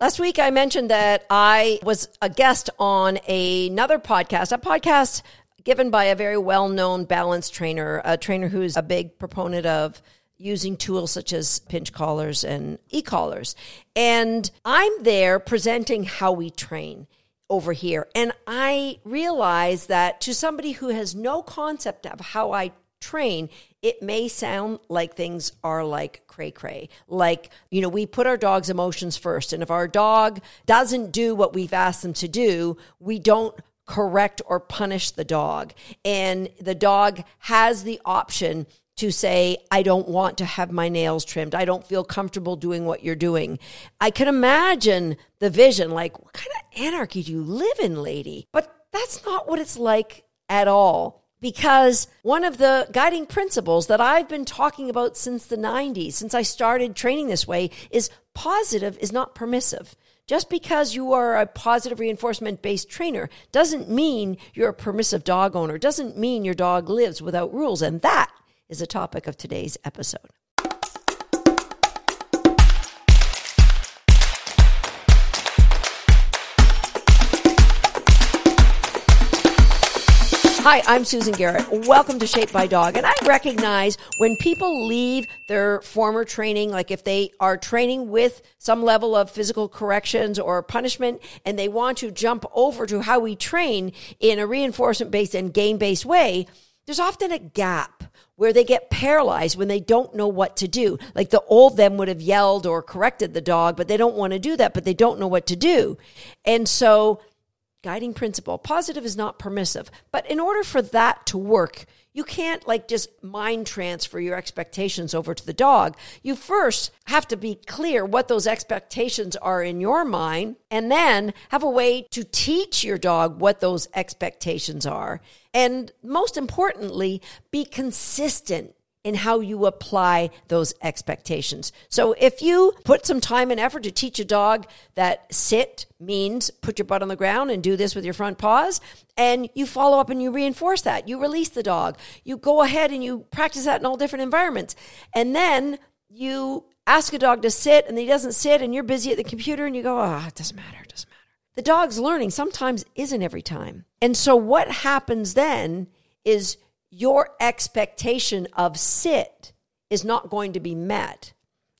Last week, I mentioned that I was a guest on another podcast, a podcast given by a very well known balance trainer, a trainer who's a big proponent of using tools such as pinch collars and e collars. And I'm there presenting how we train over here. And I realize that to somebody who has no concept of how I train, it may sound like things are like cray cray. Like, you know, we put our dog's emotions first. And if our dog doesn't do what we've asked them to do, we don't correct or punish the dog. And the dog has the option to say, I don't want to have my nails trimmed. I don't feel comfortable doing what you're doing. I can imagine the vision like, what kind of anarchy do you live in, lady? But that's not what it's like at all because one of the guiding principles that I've been talking about since the 90s, since I started training this way, is positive is not permissive. Just because you are a positive reinforcement based trainer doesn't mean you're a permissive dog owner, doesn't mean your dog lives without rules. And that is the topic of today's episode. Hi, I'm Susan Garrett. Welcome to Shaped by Dog. And I recognize when people leave their former training, like if they are training with some level of physical corrections or punishment, and they want to jump over to how we train in a reinforcement based and game based way, there's often a gap where they get paralyzed when they don't know what to do. Like the old them would have yelled or corrected the dog, but they don't want to do that, but they don't know what to do. And so guiding principle. Positive is not permissive. But in order for that to work, you can't like just mind transfer your expectations over to the dog. You first have to be clear what those expectations are in your mind and then have a way to teach your dog what those expectations are. And most importantly, be consistent in how you apply those expectations. So if you put some time and effort to teach a dog that sit means put your butt on the ground and do this with your front paws, and you follow up and you reinforce that, you release the dog, you go ahead and you practice that in all different environments. And then you ask a dog to sit and he doesn't sit and you're busy at the computer and you go, oh, it doesn't matter, it doesn't matter. The dog's learning sometimes isn't every time. And so what happens then is your expectation of sit is not going to be met.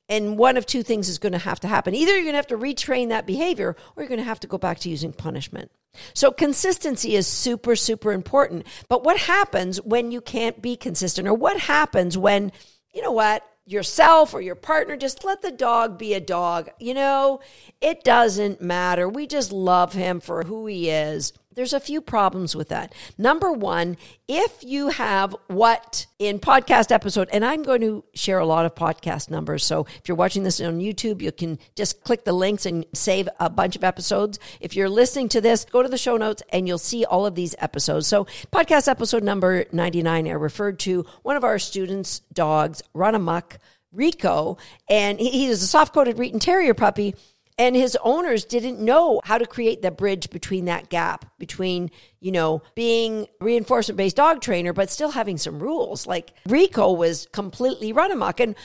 And one of two things is going to have to happen. Either you're going to have to retrain that behavior or you're going to have to go back to using punishment. So consistency is super, super important. But what happens when you can't be consistent? Or what happens when, you know what, yourself or your partner, just let the dog be a dog. You know, it doesn't matter. We just love him for who he is. There's a few problems with that. Number one, if you have what in podcast episode, and I'm going to share a lot of podcast numbers. So if you're watching this on YouTube, you can just click the links and save a bunch of episodes. If you're listening to this, go to the show notes and you'll see all of these episodes. So podcast episode number 99, I referred to one of our students' dogs, run amok, Rico, and he is a soft coated Wheaten Terrier puppy and his owners didn't know how to create the bridge between that gap between you know being reinforcement based dog trainer but still having some rules. Like rico was completely run amok. And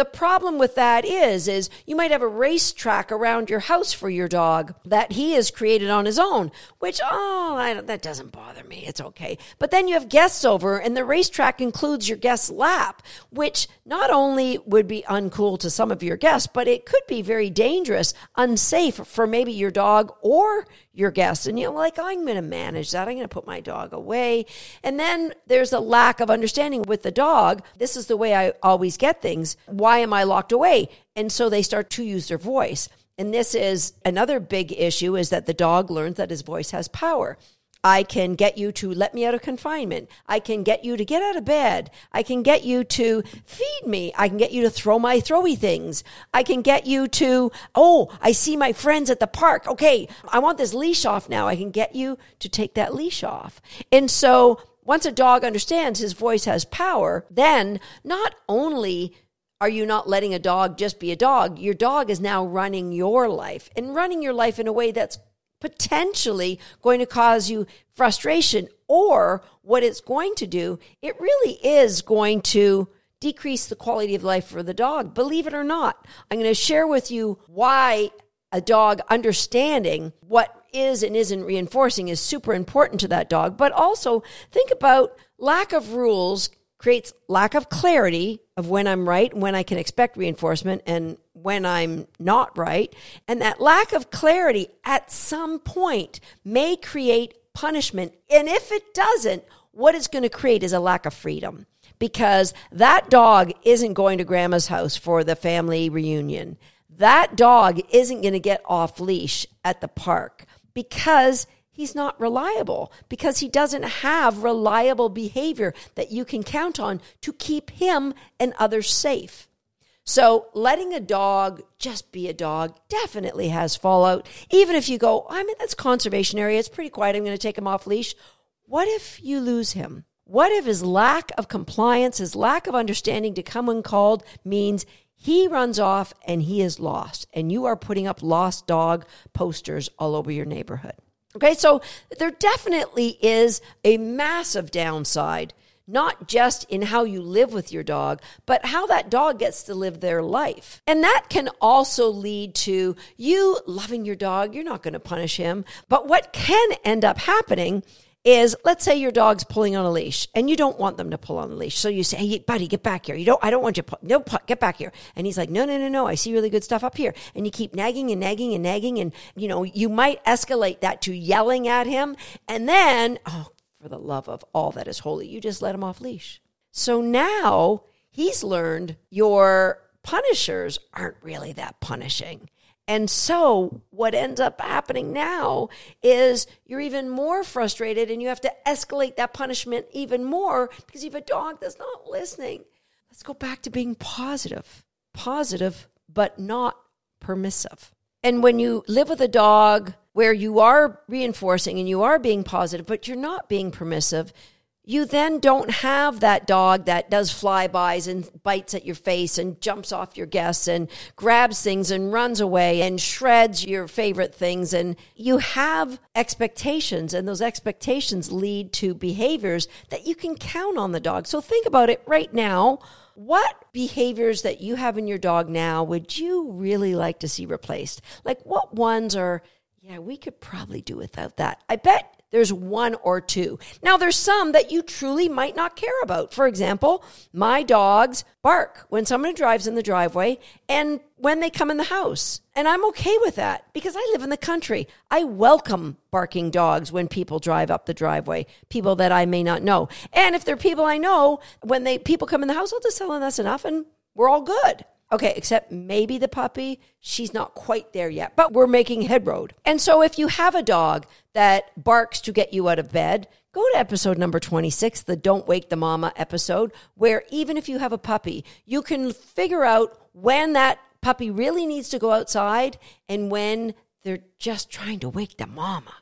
the problem with that is, is you might have a racetrack around your house for your dog that he has created on his own, which, oh, that doesn't bother me. It's okay. But then you have guests over and the racetrack includes your guest's lap, which not only would be uncool to some of your guests, but it could be very dangerous, unsafe for maybe your dog or your guests. And you're like, I'm going to manage that. I'm going to put my dog away. And then there's a lack of understanding with the dog. This is the way I always get things. Why am I locked away? And so they start to use their voice. And this is another big issue is that the dog learns that his voice has power. I can get you to let me out of confinement. I can get you to get out of bed. I can get you to feed me. I can get you to throw my throwy things. I can get you to, oh, I see my friends at the park. Okay, I want this leash off now. I can get you to take that leash off. And so once a dog understands his voice has power, then not only are you not letting a dog just be a dog? Your dog is now running your life and running your life in a way that's potentially going to cause you frustration or what it's going to do, it really is going to decrease the quality of life for the dog. Believe it or not, I'm going to share with you why a dog understanding what is and isn't reinforcing is super important to that dog. But also think about lack of rules creates lack of clarity of when I'm right, and when I can expect reinforcement, and when I'm not right. And that lack of clarity at some point may create punishment. And if it doesn't, what it's going to create is a lack of freedom because that dog isn't going to grandma's house for the family reunion. That dog isn't going to get off leash at the park because he's not reliable because he doesn't have reliable behavior that you can count on to keep him and others safe. So letting a dog just be a dog definitely has fallout. Even if you go, I mean, that's conservation area. It's pretty quiet. I'm going to take him off leash. What if you lose him? What if his lack of compliance, his lack of understanding to come when called means he runs off and he is lost and you are putting up lost dog posters all over your neighborhood? Okay, so there definitely is a massive downside, not just in how you live with your dog, but how that dog gets to live their life. And that can also lead to you loving your dog. You're not going to punish him. But what can end up happening is let's say your dog's pulling on a leash and you don't want them to pull on the leash. So you say, Hey, buddy, get back here. You don't, I don't want you, pull, no, get back here. And he's like, no, no, no, no. I see really good stuff up here. And you keep nagging and nagging and nagging. And, you know, you might escalate that to yelling at him. And then, oh, for the love of all that is holy, you just let him off leash. So now he's learned your punishers aren't really that punishing. And so, what ends up happening now is you're even more frustrated and you have to escalate that punishment even more because you have a dog that's not listening. Let's go back to being positive, positive, but not permissive. And when you live with a dog where you are reinforcing and you are being positive, but you're not being permissive, you then don't have that dog that does flybys and bites at your face and jumps off your guests and grabs things and runs away and shreds your favorite things. And you have expectations, and those expectations lead to behaviors that you can count on the dog. So think about it right now. What behaviors that you have in your dog now would you really like to see replaced? Like what ones are, yeah, we could probably do without that. I bet there's one or two. Now, there's some that you truly might not care about. For example, my dogs bark when someone drives in the driveway and when they come in the house. And I'm okay with that because I live in the country. I welcome barking dogs when people drive up the driveway, people that I may not know. And if they're people I know, when they people come in the house, I'll just tell them that's enough and we're all good. Okay, except maybe the puppy, she's not quite there yet, but we're making head road. And so if you have a dog that barks to get you out of bed, go to episode number 26, the Don't Wake the Mama episode, where even if you have a puppy, you can figure out when that puppy really needs to go outside and when they're just trying to wake the mama.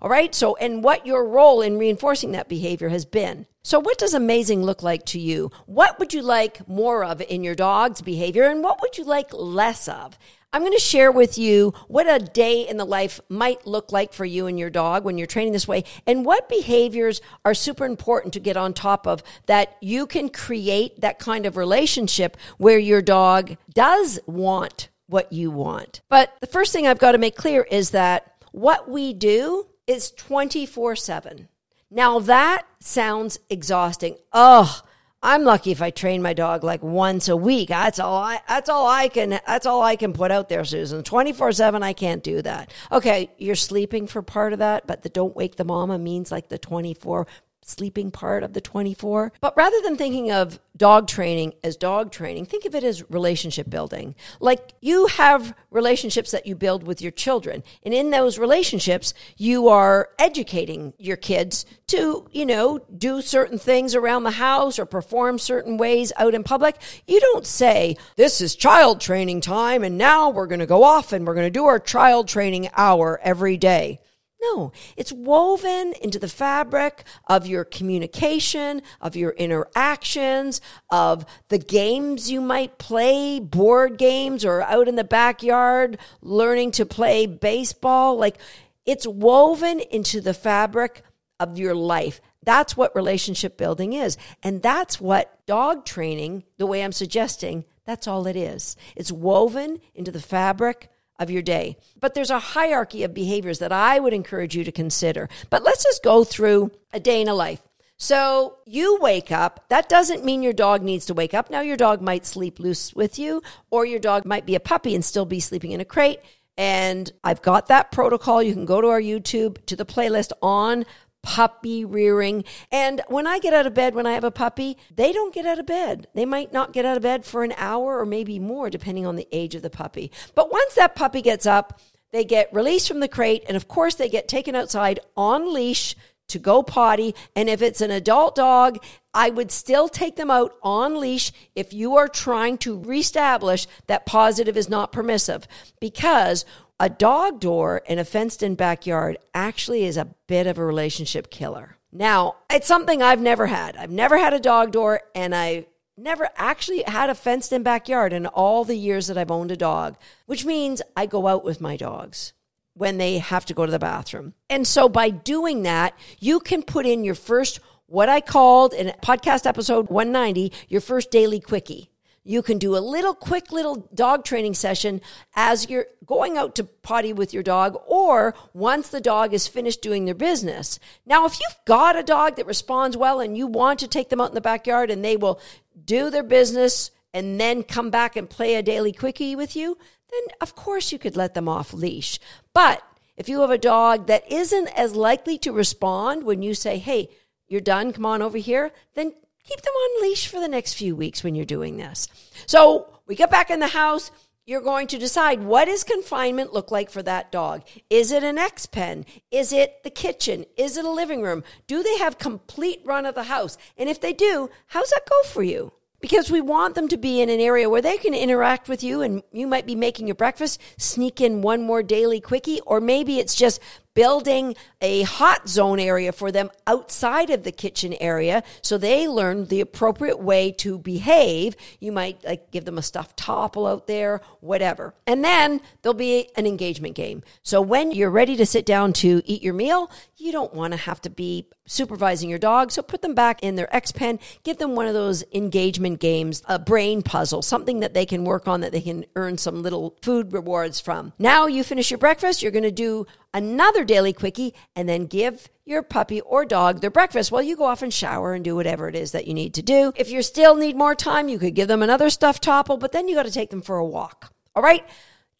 All right. So, and what your role in reinforcing that behavior has been. So, what does amazing look like to you? What would you like more of in your dog's behavior, and what would you like less of? I'm going to share with you what a day in the life might look like for you and your dog when you're training this way, and what behaviors are super important to get on top of that you can create that kind of relationship where your dog does want what you want. But the first thing I've got to make clear is that what we do is 24 7. Now that sounds exhausting. Oh, I'm lucky if I train my dog like once a week. That's all I that's all I can that's all I can put out there, Susan. 24/7 I can't do that. Okay, you're sleeping for part of that, but the don't wake the mama means like the 24 sleeping part of the 24. But rather than thinking of dog training as dog training, think of it as relationship building. Like you have relationships that you build with your children. And in those relationships, you are educating your kids to, you know, do certain things around the house or perform certain ways out in public. You don't say, this is child training time and now we're going to go off and we're going to do our child training hour every day. No, it's woven into the fabric of your communication, of your interactions, of the games you might play, board games, or out in the backyard learning to play baseball. Like it's woven into the fabric of your life. That's what relationship building is. And that's what dog training, the way I'm suggesting, that's all it is. It's woven into the fabric of your day. But there's a hierarchy of behaviors that I would encourage you to consider. But let's just go through a day in a life. So you wake up. That doesn't mean your dog needs to wake up. Now, your dog might sleep loose with you, or your dog might be a puppy and still be sleeping in a crate. And I've got that protocol. You can go to our YouTube to the playlist on puppy rearing. And when I get out of bed, when I have a puppy, they don't get out of bed. They might not get out of bed for an hour or maybe more, depending on the age of the puppy. But once that puppy gets up, they get released from the crate. And of course, they get taken outside on leash to go potty. And if it's an adult dog, I would still take them out on leash if you are trying to reestablish that positive is not permissive. Because a dog door in a fenced in backyard actually is a bit of a relationship killer. Now, it's something I've never had. I've never had a dog door, and I never actually had a fenced in backyard in all the years that I've owned a dog, which means I go out with my dogs when they have to go to the bathroom. And so by doing that, you can put in your first, what I called in podcast episode 190, your first daily quickie. You can do a little quick little dog training session as you're going out to potty with your dog or once the dog is finished doing their business. Now, if you've got a dog that responds well and you want to take them out in the backyard and they will do their business and then come back and play a daily quickie with you, then of course you could let them off leash. But if you have a dog that isn't as likely to respond when you say, hey, you're done, come on over here, then keep them on leash for the next few weeks when you're doing this. So we get back in the house. You're going to decide what does confinement look like for that dog? Is it an X pen? Is it the kitchen? Is it a living room? Do they have complete run of the house? And if they do, how's that go for you? because we want them to be in an area where they can interact with you and you might be making your breakfast, sneak in one more daily quickie, or maybe it's just building a hot zone area for them outside of the kitchen area so they learn the appropriate way to behave. You might like give them a stuffed Toppl out there, whatever. And then there'll be an engagement game. So when you're ready to sit down to eat your meal, you don't want to have to be supervising your dog. So put them back in their X pen, give them one of those engagement games, a brain puzzle, something that they can work on that they can earn some little food rewards from. Now you finish your breakfast, you're going to do another daily quickie, and then give your puppy or dog their breakfast while you go off and shower and do whatever it is that you need to do. If you still need more time, you could give them another stuffed Toppl, but then you got to take them for a walk. All right?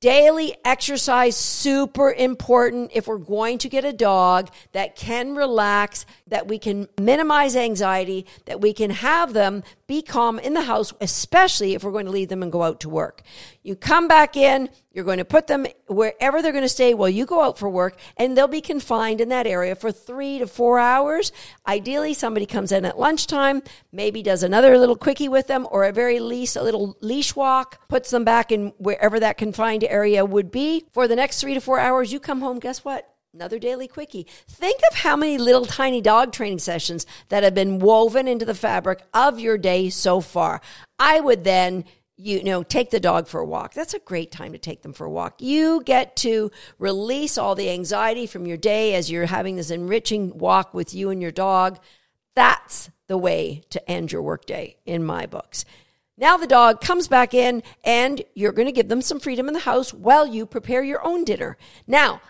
Daily exercise, super important if we're going to get a dog that can relax, that we can minimize anxiety, that we can have them be calm in the house, especially if we're going to leave them and go out to work. You come back in, you're going to put them wherever they're going to stay while you go out for work, and they'll be confined in that area for three to four hours. Ideally, somebody comes in at lunchtime, maybe does another little quickie with them, or at very least a little leash walk, puts them back in wherever that confined area would be. For the next three to four hours, you come home, guess what? Another daily quickie. Think of how many little tiny dog training sessions that have been woven into the fabric of your day so far. I would then you know, take the dog for a walk. That's a great time to take them for a walk. You get to release all the anxiety from your day as you're having this enriching walk with you and your dog. That's the way to end your workday in my books. Now the dog comes back in and you're going to give them some freedom in the house while you prepare your own dinner. Now,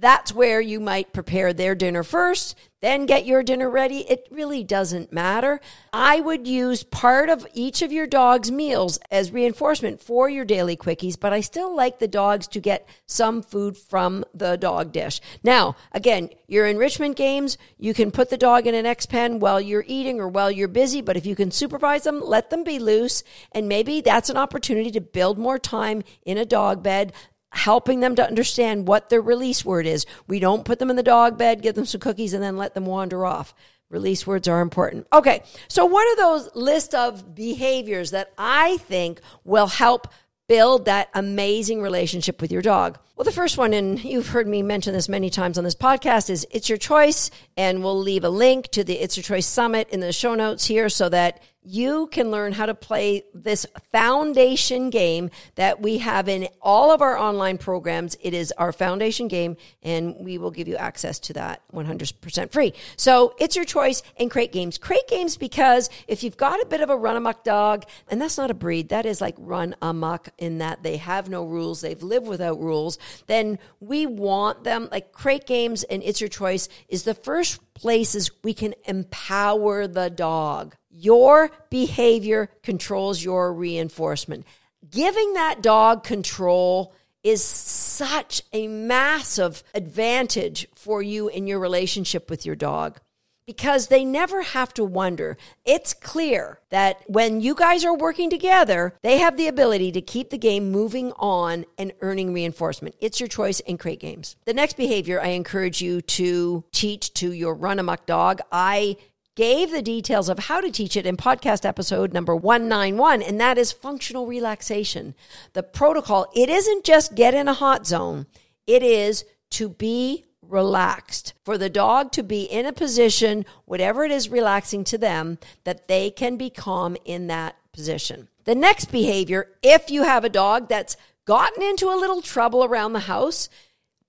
that's where you might prepare their dinner first, then get your dinner ready. It really doesn't matter. I would use part of each of your dog's meals as reinforcement for your daily quickies, but I still like the dogs to get some food from the dog dish. Now, again, your enrichment games, you can put the dog in an X pen while you're eating or while you're busy, but if you can supervise them, let them be loose. And maybe that's an opportunity to build more time in a dog bed helping them to understand what their release word is. We don't put them in the dog bed, give them some cookies, and then let them wander off. Release words are important. Okay, so what are those list of behaviors that I think will help build that amazing relationship with your dog? Well, the first one, and you've heard me mention this many times on this podcast, is It's Your Choice. And we'll leave a link to the It's Your Choice Summit in the show notes here so that you can learn how to play this foundation game that we have in all of our online programs. It is our foundation game, and we will give you access to that 100% free. So it's your choice and crate games. Crate games because if you've got a bit of a run amok dog, and that's not a breed, that is like run amok in that they have no rules, they've lived without rules, then we want them like crate games and it's your choice is the first places we can empower the dog. Your behavior controls your reinforcement. Giving that dog control is such a massive advantage for you in your relationship with your dog because they never have to wonder. It's clear that when you guys are working together, they have the ability to keep the game moving on and earning reinforcement. It's your choice in crate games. The next behavior I encourage you to teach to your run amok dog. I gave the details of how to teach it in podcast episode number 191, and that is functional relaxation. The protocol, it isn't just get in a hot zone, it is to be relaxed, for the dog to be in a position, whatever it is relaxing to them, that they can be calm in that position. The next behavior, if you have a dog that's gotten into a little trouble around the house,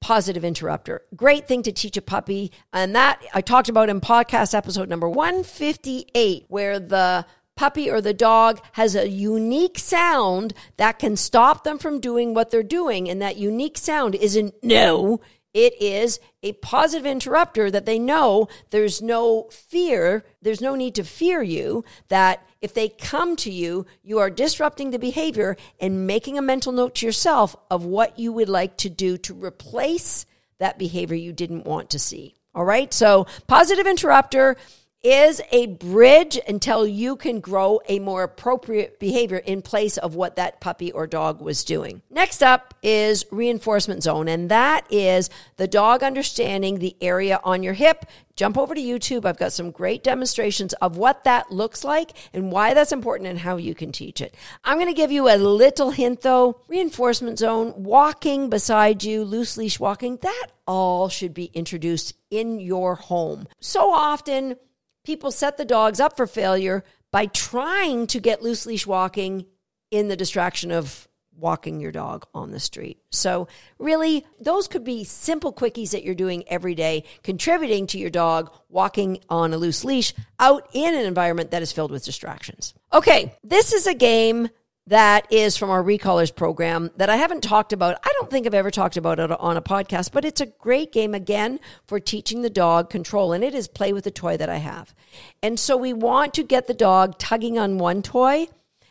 positive interrupter. Great thing to teach a puppy. And that I talked about in podcast episode number 158, where the puppy or the dog has a unique sound that can stop them from doing what they're doing. And that unique sound isn't no, it is a positive interrupter that they know there's no fear, there's no need to fear you, that if they come to you, you are disrupting the behavior and making a mental note to yourself of what you would like to do to replace that behavior you didn't want to see. All right. So positive interrupter is a bridge until you can grow a more appropriate behavior in place of what that puppy or dog was doing. Next up is reinforcement zone, and that is the dog understanding the area on your hip. Jump over to YouTube. I've got some great demonstrations of what that looks like and why that's important and how you can teach it. I'm going to give you a little hint though. Reinforcement zone, walking beside you, loose leash walking, that all should be introduced in your home. So often, people set the dogs up for failure by trying to get loose leash walking in the distraction of walking your dog on the street. So, really, those could be simple quickies that you're doing every day, contributing to your dog walking on a loose leash out in an environment that is filled with distractions. Okay, this is a game that is from our recallers program that I haven't talked about. I don't think I've ever talked about it on a podcast, but it's a great game again for teaching the dog control. And it is play with the toy that I have. And so we want to get the dog tugging on one toy.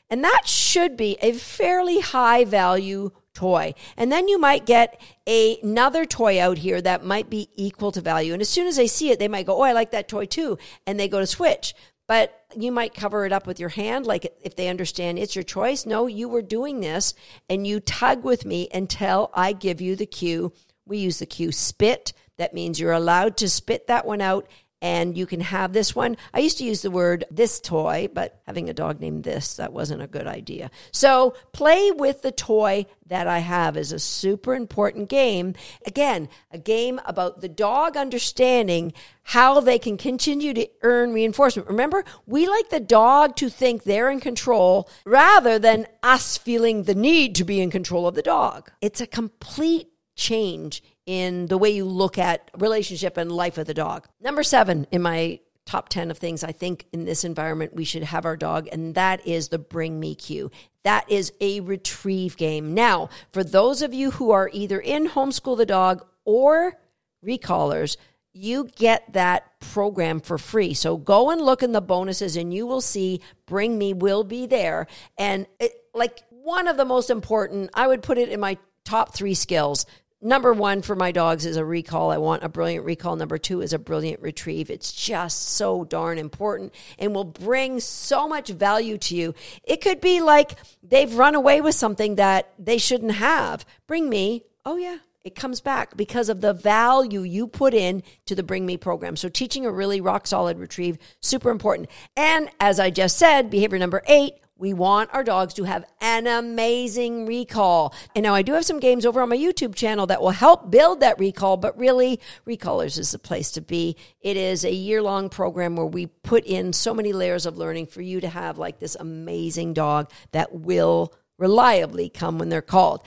And that should be a fairly high value toy. And then you might get a, another toy out here that might be equal to value. And as soon as they see it, they might go, Oh, I like that toy too. And they go to switch but you might cover it up with your hand like if they understand it's your choice. No you were doing this and you tug with me until i give you the cue. We use the cue spit. That means you're allowed to spit that one out and you can have this one. I used to use the word this toy, but having a dog named this, that wasn't a good idea. So play with the toy that I have is a super important game. Again, a game about the dog understanding how they can continue to earn reinforcement. Remember, we like the dog to think they're in control rather than us feeling the need to be in control of the dog. It's a complete change in the way you look at relationship and life with a dog. Number seven in my top 10 of things I think in this environment we should have our dog, and that is the bring me cue. That is a retrieve game. Now, for those of you who are either in Homeschool the Dog or Recallers, you get that program for free. So go and look in the bonuses and you will see Bring Me will be there. And it, like one of the most important, I would put it in my top three skills number one for my dogs is a recall. I want a brilliant recall. Number two is a brilliant retrieve. It's just so darn important and will bring so much value to you. It could be like they've run away with something that they shouldn't have. Bring me, oh yeah, it comes back because of the value you put in to the Bring Me program. So teaching a really rock solid retrieve, super important. And as I just said, behavior number eight, We want our dogs to have an amazing recall. And now I do have some games over on my YouTube channel that will help build that recall, but really, Recallers is the place to be. It is a year long program where we put in so many layers of learning for you to have like this amazing dog that will reliably come when they're called.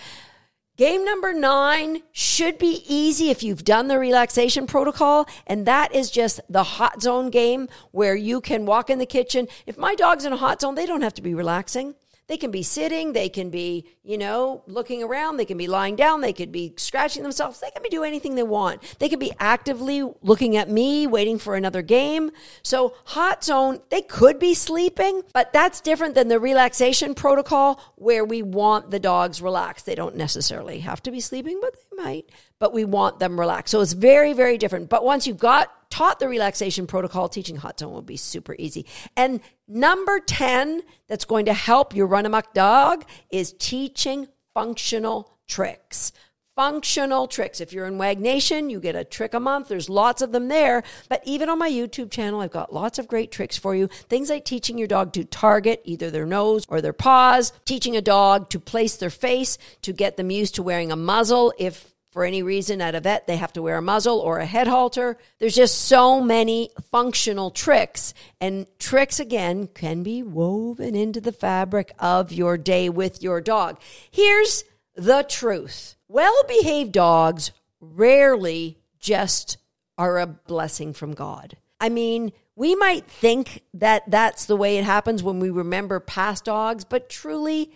Game number nine should be easy if you've done the relaxation protocol. And that is just the hot zone game where you can walk in the kitchen. If my dog's in a hot zone, they don't have to be relaxing. They can be sitting, they can be, you know, looking around, they can be lying down, they could be scratching themselves, they can be doing anything they want. They could be actively looking at me, waiting for another game. So, hot zone, they could be sleeping, but that's different than the relaxation protocol where we want the dogs relaxed. They don't necessarily have to be sleeping, but they might, but we want them relaxed. So, it's very, very different. But once you've got taught the relaxation protocol, teaching hot zone will be super easy. And number 10 that's going to help your run amok dog is teaching functional tricks. Functional tricks. If you're in Wag Nation, you get a trick a month. There's lots of them there. But even on my YouTube channel, I've got lots of great tricks for you. Things like teaching your dog to target either their nose or their paws, teaching a dog to place their face to get them used to wearing a muzzle if for any reason at a vet they have to wear a muzzle or a head halter. There's just so many functional tricks. And tricks, again, can be woven into the fabric of your day with your dog. Here's the truth well behaved dogs rarely just are a blessing from God. I mean, we might think that that's the way it happens when we remember past dogs, but truly,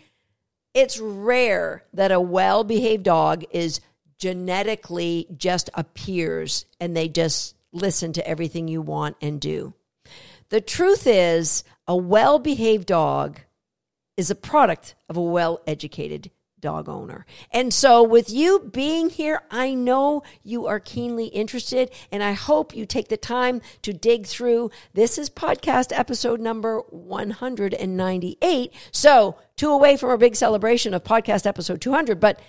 it's rare that a well behaved dog is genetically just appears and they just listen to everything you want and do. The truth is, a well behaved dog is a product of a well educated dog owner. And so, with you being here, I know you are keenly interested, and I hope you take the time to dig through. This is podcast episode number 198. So, two away from our big celebration of podcast episode 200, but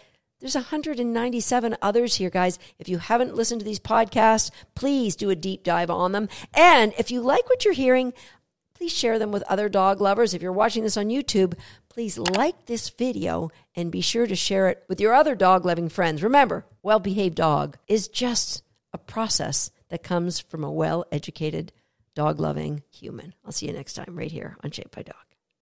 there's 197 others here, guys. If you haven't listened to these podcasts, please do a deep dive on them. And if you like what you're hearing, please share them with other dog lovers. If you're watching this on YouTube, please like this video and be sure to share it with your other dog loving friends. Remember, well behaved dog is just a process that comes from a well educated, dog loving human. I'll see you next time right here on Shaped by Dog.